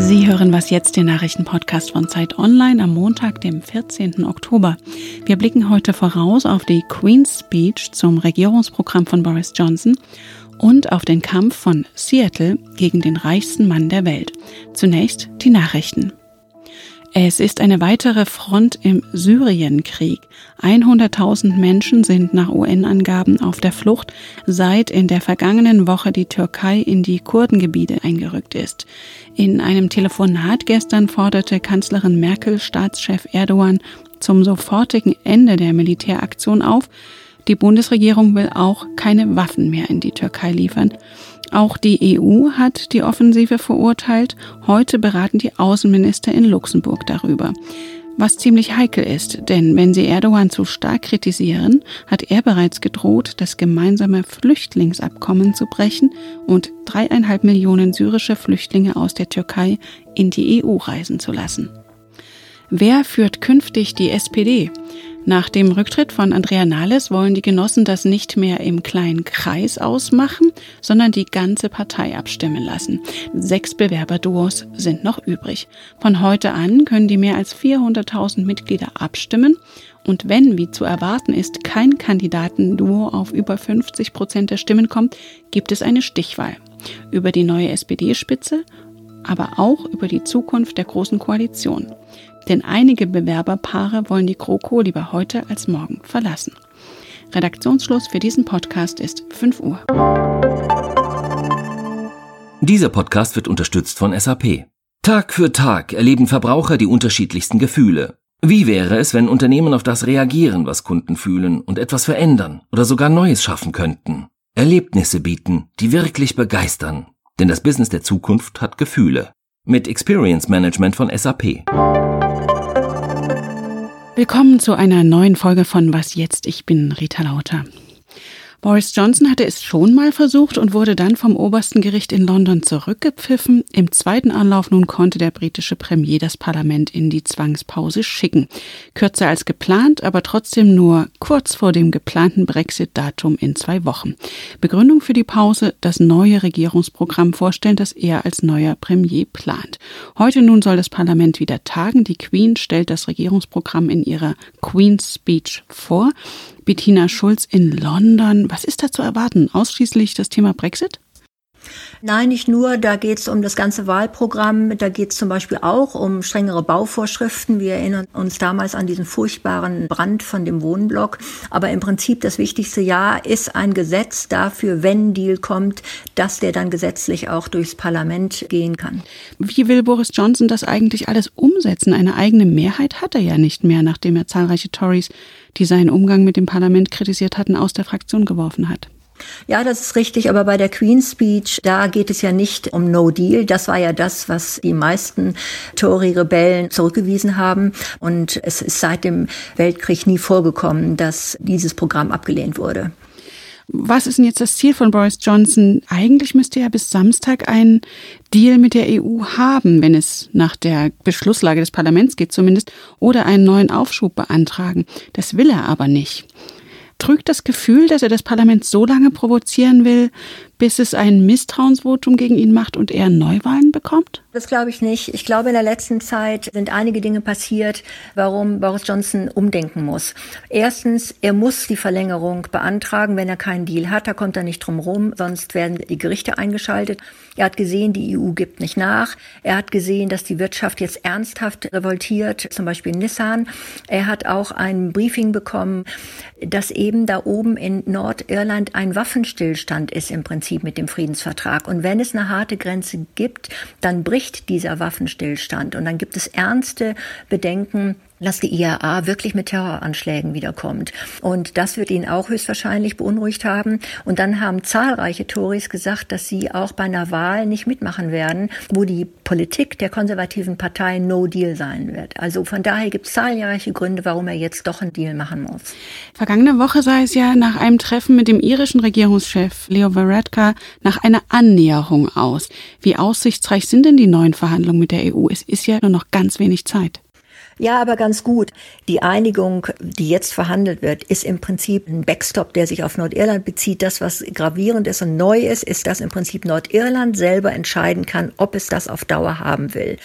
Sie hören was jetzt, den Nachrichtenpodcast von Zeit Online am Montag, dem 14. Oktober. Wir blicken heute voraus auf die Queen's Speech zum Regierungsprogramm von Boris Johnson und auf den Kampf von Seattle gegen den reichsten Mann der Welt. Zunächst die Nachrichten. Es ist eine weitere Front im Syrienkrieg. 100.000 Menschen sind nach UN-Angaben auf der Flucht, seit in der vergangenen Woche die Türkei in die Kurdengebiete eingerückt ist. In einem Telefonat gestern forderte Kanzlerin Merkel Staatschef Erdogan zum sofortigen Ende der Militäraktion auf. Die Bundesregierung will auch keine Waffen mehr in die Türkei liefern. Auch die EU hat die Offensive verurteilt. Heute beraten die Außenminister in Luxemburg darüber. Was ziemlich heikel ist, denn wenn sie Erdogan zu stark kritisieren, hat er bereits gedroht, das gemeinsame Flüchtlingsabkommen zu brechen und dreieinhalb Millionen syrische Flüchtlinge aus der Türkei in die EU reisen zu lassen. Wer führt künftig die SPD? Nach dem Rücktritt von Andrea Nahles wollen die Genossen das nicht mehr im kleinen Kreis ausmachen, sondern die ganze Partei abstimmen lassen. Sechs Bewerberduos sind noch übrig. Von heute an können die mehr als 400.000 Mitglieder abstimmen. Und wenn, wie zu erwarten ist, kein Kandidatenduo auf über 50 Prozent der Stimmen kommt, gibt es eine Stichwahl über die neue SPD-Spitze, aber auch über die Zukunft der Großen Koalition denn einige Bewerberpaare wollen die GroKo lieber heute als morgen verlassen. Redaktionsschluss für diesen Podcast ist 5 Uhr. Dieser Podcast wird unterstützt von SAP. Tag für Tag erleben Verbraucher die unterschiedlichsten Gefühle. Wie wäre es, wenn Unternehmen auf das reagieren, was Kunden fühlen und etwas verändern oder sogar Neues schaffen könnten? Erlebnisse bieten, die wirklich begeistern. Denn das Business der Zukunft hat Gefühle. Mit Experience Management von SAP. Willkommen zu einer neuen Folge von Was jetzt? Ich bin Rita Lauter. Boris Johnson hatte es schon mal versucht und wurde dann vom obersten Gericht in London zurückgepfiffen. Im zweiten Anlauf nun konnte der britische Premier das Parlament in die Zwangspause schicken. Kürzer als geplant, aber trotzdem nur kurz vor dem geplanten Brexit-Datum in zwei Wochen. Begründung für die Pause, das neue Regierungsprogramm vorstellen, das er als neuer Premier plant. Heute nun soll das Parlament wieder tagen. Die Queen stellt das Regierungsprogramm in ihrer Queen's Speech vor. Bettina Schulz in London. Was ist da zu erwarten? Ausschließlich das Thema Brexit? Nein, nicht nur. Da geht es um das ganze Wahlprogramm. Da geht es zum Beispiel auch um strengere Bauvorschriften. Wir erinnern uns damals an diesen furchtbaren Brand von dem Wohnblock. Aber im Prinzip das wichtigste Jahr ist ein Gesetz dafür, wenn Deal kommt, dass der dann gesetzlich auch durchs Parlament gehen kann. Wie will Boris Johnson das eigentlich alles umsetzen? Eine eigene Mehrheit hat er ja nicht mehr, nachdem er zahlreiche Tories, die seinen Umgang mit dem Parlament kritisiert hatten, aus der Fraktion geworfen hat. Ja, das ist richtig, aber bei der Queen's Speech, da geht es ja nicht um No Deal. Das war ja das, was die meisten Tory-Rebellen zurückgewiesen haben. Und es ist seit dem Weltkrieg nie vorgekommen, dass dieses Programm abgelehnt wurde. Was ist denn jetzt das Ziel von Boris Johnson? Eigentlich müsste er bis Samstag einen Deal mit der EU haben, wenn es nach der Beschlusslage des Parlaments geht zumindest, oder einen neuen Aufschub beantragen. Das will er aber nicht trügt das Gefühl, dass er das Parlament so lange provozieren will, bis es ein Misstrauensvotum gegen ihn macht und er Neuwahlen bekommt? Das glaube ich nicht. Ich glaube, in der letzten Zeit sind einige Dinge passiert, warum Boris Johnson umdenken muss. Erstens, er muss die Verlängerung beantragen, wenn er keinen Deal hat. Da kommt er nicht drum rum, sonst werden die Gerichte eingeschaltet. Er hat gesehen, die EU gibt nicht nach. Er hat gesehen, dass die Wirtschaft jetzt ernsthaft revoltiert, zum Beispiel Nissan. Er hat auch ein Briefing bekommen, dass eben da oben in Nordirland ein Waffenstillstand ist im Prinzip Prinzip mit dem Friedensvertrag. Und wenn es eine harte Grenze gibt, dann bricht dieser Waffenstillstand. Und dann gibt es ernste Bedenken, dass die IAA wirklich mit Terroranschlägen wiederkommt. Und das wird ihn auch höchstwahrscheinlich beunruhigt haben. Und dann haben zahlreiche Tories gesagt, dass sie auch bei einer Wahl nicht mitmachen werden, wo die Politik der konservativen Partei No Deal sein wird. Also von daher gibt es zahlreiche Gründe, warum er jetzt doch einen Deal machen muss. Vergangene Woche sah es ja nach einem Treffen mit dem irischen Regierungschef Leo Varadkar nach einer Annäherung aus. Wie aussichtsreich sind denn die neuen Verhandlungen mit der EU? Es ist ja nur noch ganz wenig Zeit. Ja, aber ganz gut. Die Einigung, die jetzt verhandelt wird, ist im Prinzip ein Backstop, der sich auf Nordirland bezieht. Das, was gravierend ist und neu ist, ist, dass im Prinzip Nordirland selber entscheiden kann, ob es das auf Dauer haben will.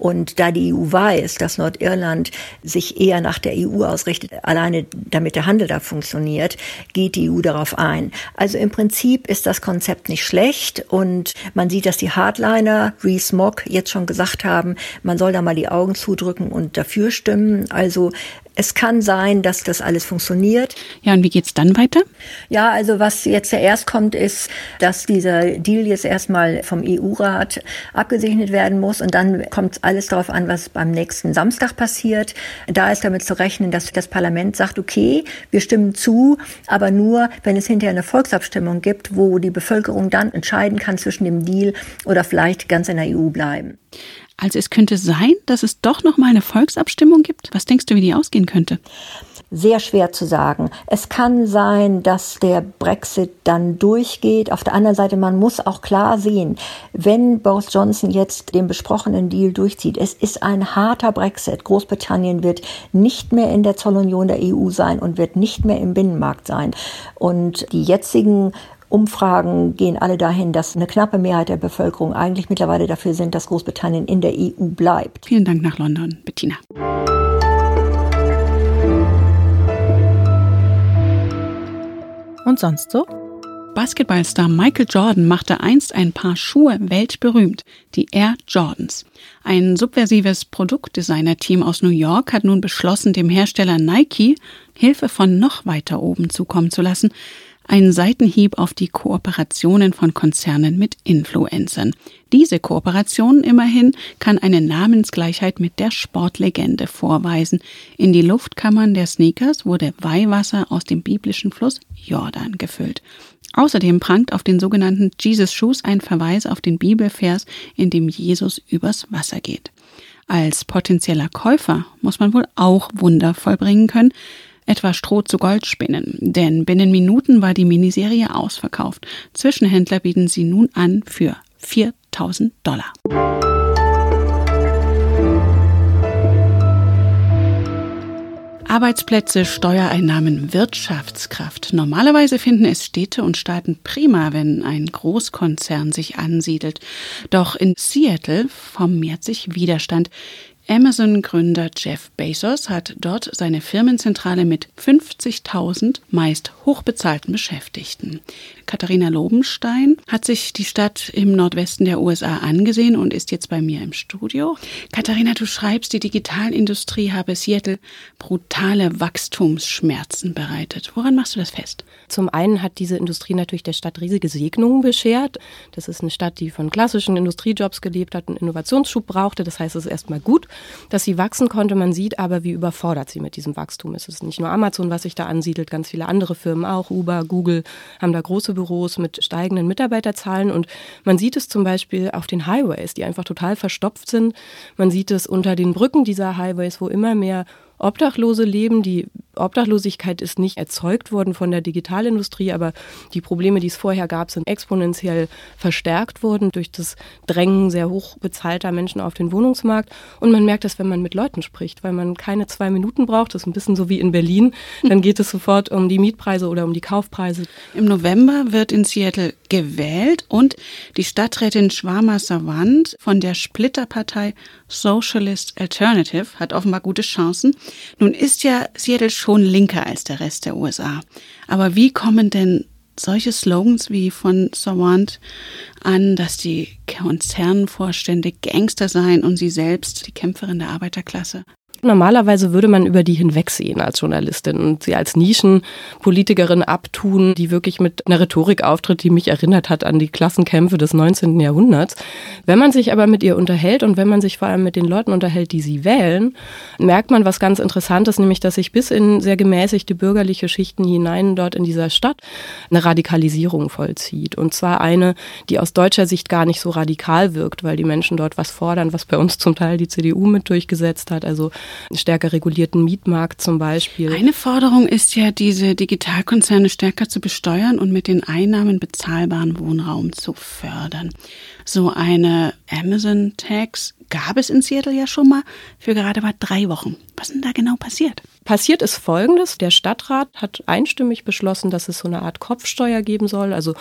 Und da die EU weiß, dass Nordirland sich eher nach der EU ausrichtet, alleine damit der Handel da funktioniert, geht die EU darauf ein. Also im Prinzip ist das Konzept nicht schlecht und man sieht, dass die Hardliner, Rees Mogg, jetzt schon gesagt haben, man soll da mal die Augen zudrücken und dafür stimmen. Also es kann sein, dass das alles funktioniert. Ja, und wie geht's dann weiter? Ja, also was jetzt zuerst kommt, ist, dass dieser Deal jetzt erstmal vom EU-Rat abgesegnet werden muss und dann kommt alles darauf an, was beim nächsten Samstag passiert. Da ist damit zu rechnen, dass das Parlament sagt, okay, wir stimmen zu, aber nur, wenn es hinterher eine Volksabstimmung gibt, wo die Bevölkerung dann entscheiden kann zwischen dem Deal oder vielleicht ganz in der EU bleiben. Also es könnte sein, dass es doch noch mal eine Volksabstimmung gibt. Was denkst du, wie die ausgehen könnte? Sehr schwer zu sagen. Es kann sein, dass der Brexit dann durchgeht. Auf der anderen Seite, man muss auch klar sehen, wenn Boris Johnson jetzt den besprochenen Deal durchzieht, es ist ein harter Brexit. Großbritannien wird nicht mehr in der Zollunion der EU sein und wird nicht mehr im Binnenmarkt sein. Und die jetzigen Umfragen gehen alle dahin, dass eine knappe Mehrheit der Bevölkerung eigentlich mittlerweile dafür sind, dass Großbritannien in der EU bleibt. Vielen Dank nach London, Bettina. Und sonst so? Basketballstar Michael Jordan machte einst ein paar Schuhe weltberühmt, die Air Jordans. Ein subversives Produktdesigner-Team aus New York hat nun beschlossen, dem Hersteller Nike Hilfe von noch weiter oben zukommen zu lassen ein Seitenhieb auf die Kooperationen von Konzernen mit Influencern. Diese Kooperation immerhin kann eine Namensgleichheit mit der Sportlegende vorweisen. In die Luftkammern der Sneakers wurde Weihwasser aus dem biblischen Fluss Jordan gefüllt. Außerdem prangt auf den sogenannten Jesus Shoes ein Verweis auf den Bibelvers, in dem Jesus übers Wasser geht. Als potenzieller Käufer muss man wohl auch Wunder vollbringen können, etwa Stroh zu Gold spinnen, denn binnen Minuten war die Miniserie ausverkauft. Zwischenhändler bieten sie nun an für 4000 Dollar. Arbeitsplätze, Steuereinnahmen, Wirtschaftskraft. Normalerweise finden es Städte und Staaten prima, wenn ein Großkonzern sich ansiedelt. Doch in Seattle formiert sich Widerstand. Amazon-Gründer Jeff Bezos hat dort seine Firmenzentrale mit 50.000 meist hochbezahlten Beschäftigten. Katharina Lobenstein hat sich die Stadt im Nordwesten der USA angesehen und ist jetzt bei mir im Studio. Katharina, du schreibst, die Digitalindustrie habe Seattle brutale Wachstumsschmerzen bereitet. Woran machst du das fest? Zum einen hat diese Industrie natürlich der Stadt riesige Segnungen beschert. Das ist eine Stadt, die von klassischen Industriejobs gelebt hat, einen Innovationsschub brauchte. Das heißt, es ist erstmal gut, dass sie wachsen konnte. Man sieht aber, wie überfordert sie mit diesem Wachstum ist. Es ist nicht nur Amazon, was sich da ansiedelt, ganz viele andere Firmen auch. Uber, Google haben da große Büros mit steigenden Mitarbeiterzahlen. Und man sieht es zum Beispiel auf den Highways, die einfach total verstopft sind. Man sieht es unter den Brücken dieser Highways, wo immer mehr Obdachlose leben. Die Obdachlosigkeit ist nicht erzeugt worden von der Digitalindustrie, aber die Probleme, die es vorher gab, sind exponentiell verstärkt worden durch das Drängen sehr hoch bezahlter Menschen auf den Wohnungsmarkt. Und man merkt das, wenn man mit Leuten spricht, weil man keine zwei Minuten braucht. Das ist ein bisschen so wie in Berlin. Dann geht es sofort um die Mietpreise oder um die Kaufpreise. Im November wird in Seattle gewählt und die Stadträtin Schwarma Savant von der Splitterpartei Socialist Alternative hat offenbar gute Chancen. Nun ist ja Seattle schon linker als der Rest der USA. Aber wie kommen denn solche Slogans wie von Savant an, dass die Konzernvorstände Gangster seien und sie selbst die Kämpferin der Arbeiterklasse? Normalerweise würde man über die hinwegsehen als Journalistin und sie als Nischenpolitikerin abtun, die wirklich mit einer Rhetorik auftritt, die mich erinnert hat an die Klassenkämpfe des 19. Jahrhunderts. Wenn man sich aber mit ihr unterhält und wenn man sich vor allem mit den Leuten unterhält, die sie wählen, merkt man was ganz Interessantes, nämlich dass sich bis in sehr gemäßigte bürgerliche Schichten hinein dort in dieser Stadt eine Radikalisierung vollzieht. Und zwar eine, die aus deutscher Sicht gar nicht so radikal wirkt, weil die Menschen dort was fordern, was bei uns zum Teil die CDU mit durchgesetzt hat. Also stärker regulierten Mietmarkt zum Beispiel. Eine Forderung ist ja, diese Digitalkonzerne stärker zu besteuern und mit den Einnahmen bezahlbaren Wohnraum zu fördern. So eine Amazon-Tax gab es in Seattle ja schon mal für gerade mal drei Wochen. Was ist denn da genau passiert? Passiert ist Folgendes. Der Stadtrat hat einstimmig beschlossen, dass es so eine Art Kopfsteuer geben soll. Also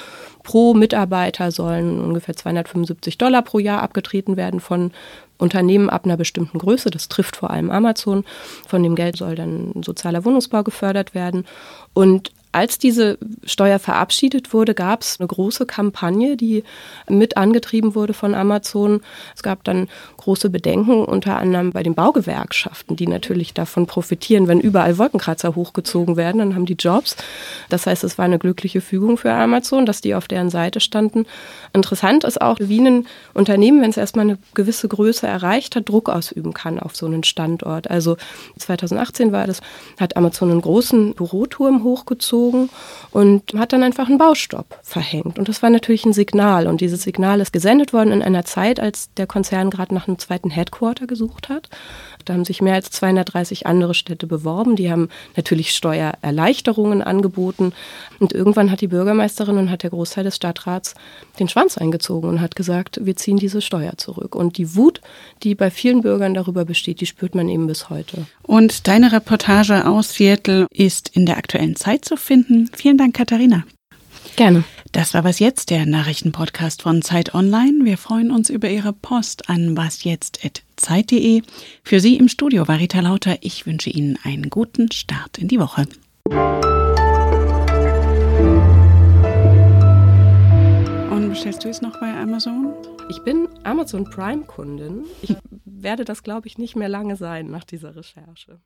pro Mitarbeiter sollen ungefähr 275 Dollar pro Jahr abgetreten werden von Unternehmen ab einer bestimmten Größe. Das trifft vor allem Amazon. Von dem Geld soll dann sozialer Wohnungsbau gefördert werden. Und als diese Steuer verabschiedet wurde, gab es eine große Kampagne, die mit angetrieben wurde von Amazon. Es gab dann große Bedenken, unter anderem bei den Baugewerkschaften, die natürlich davon profitieren, wenn überall Wolkenkratzer hochgezogen werden, dann haben die Jobs. Das heißt, es war eine glückliche Fügung für Amazon, dass die auf deren Seite standen. Interessant ist auch, wie ein Unternehmen, wenn es erstmal eine gewisse Größe erreicht hat, Druck ausüben kann auf so einen Standort. Also 2018 war das, hat Amazon einen großen Büroturm hochgezogen gezogen und hat dann einfach einen Baustopp verhängt. Und das war natürlich ein Signal. Und dieses Signal ist gesendet worden in einer Zeit, als der Konzern gerade nach einem zweiten Headquarter gesucht hat. Da haben sich mehr als 230 andere Städte beworben. Die haben natürlich Steuererleichterungen angeboten. Und irgendwann hat die Bürgermeisterin und hat der Großteil des Stadtrats den Schwanz eingezogen und hat gesagt, wir ziehen diese Steuer zurück. Und die Wut, die bei vielen Bürgern darüber besteht, die spürt man eben bis heute. Und deine Reportage aus Seattle ist in der aktuellen Zeit zu finden. Vielen Dank, Katharina. Gerne. Das war was jetzt, der Nachrichtenpodcast von Zeit Online. Wir freuen uns über Ihre Post an wasjetzt.zeit.de. Für Sie im Studio war Rita Lauter. Ich wünsche Ihnen einen guten Start in die Woche. Und bestellst du es noch bei Amazon? Ich bin Amazon Prime-Kundin. Ich werde das, glaube ich, nicht mehr lange sein nach dieser Recherche.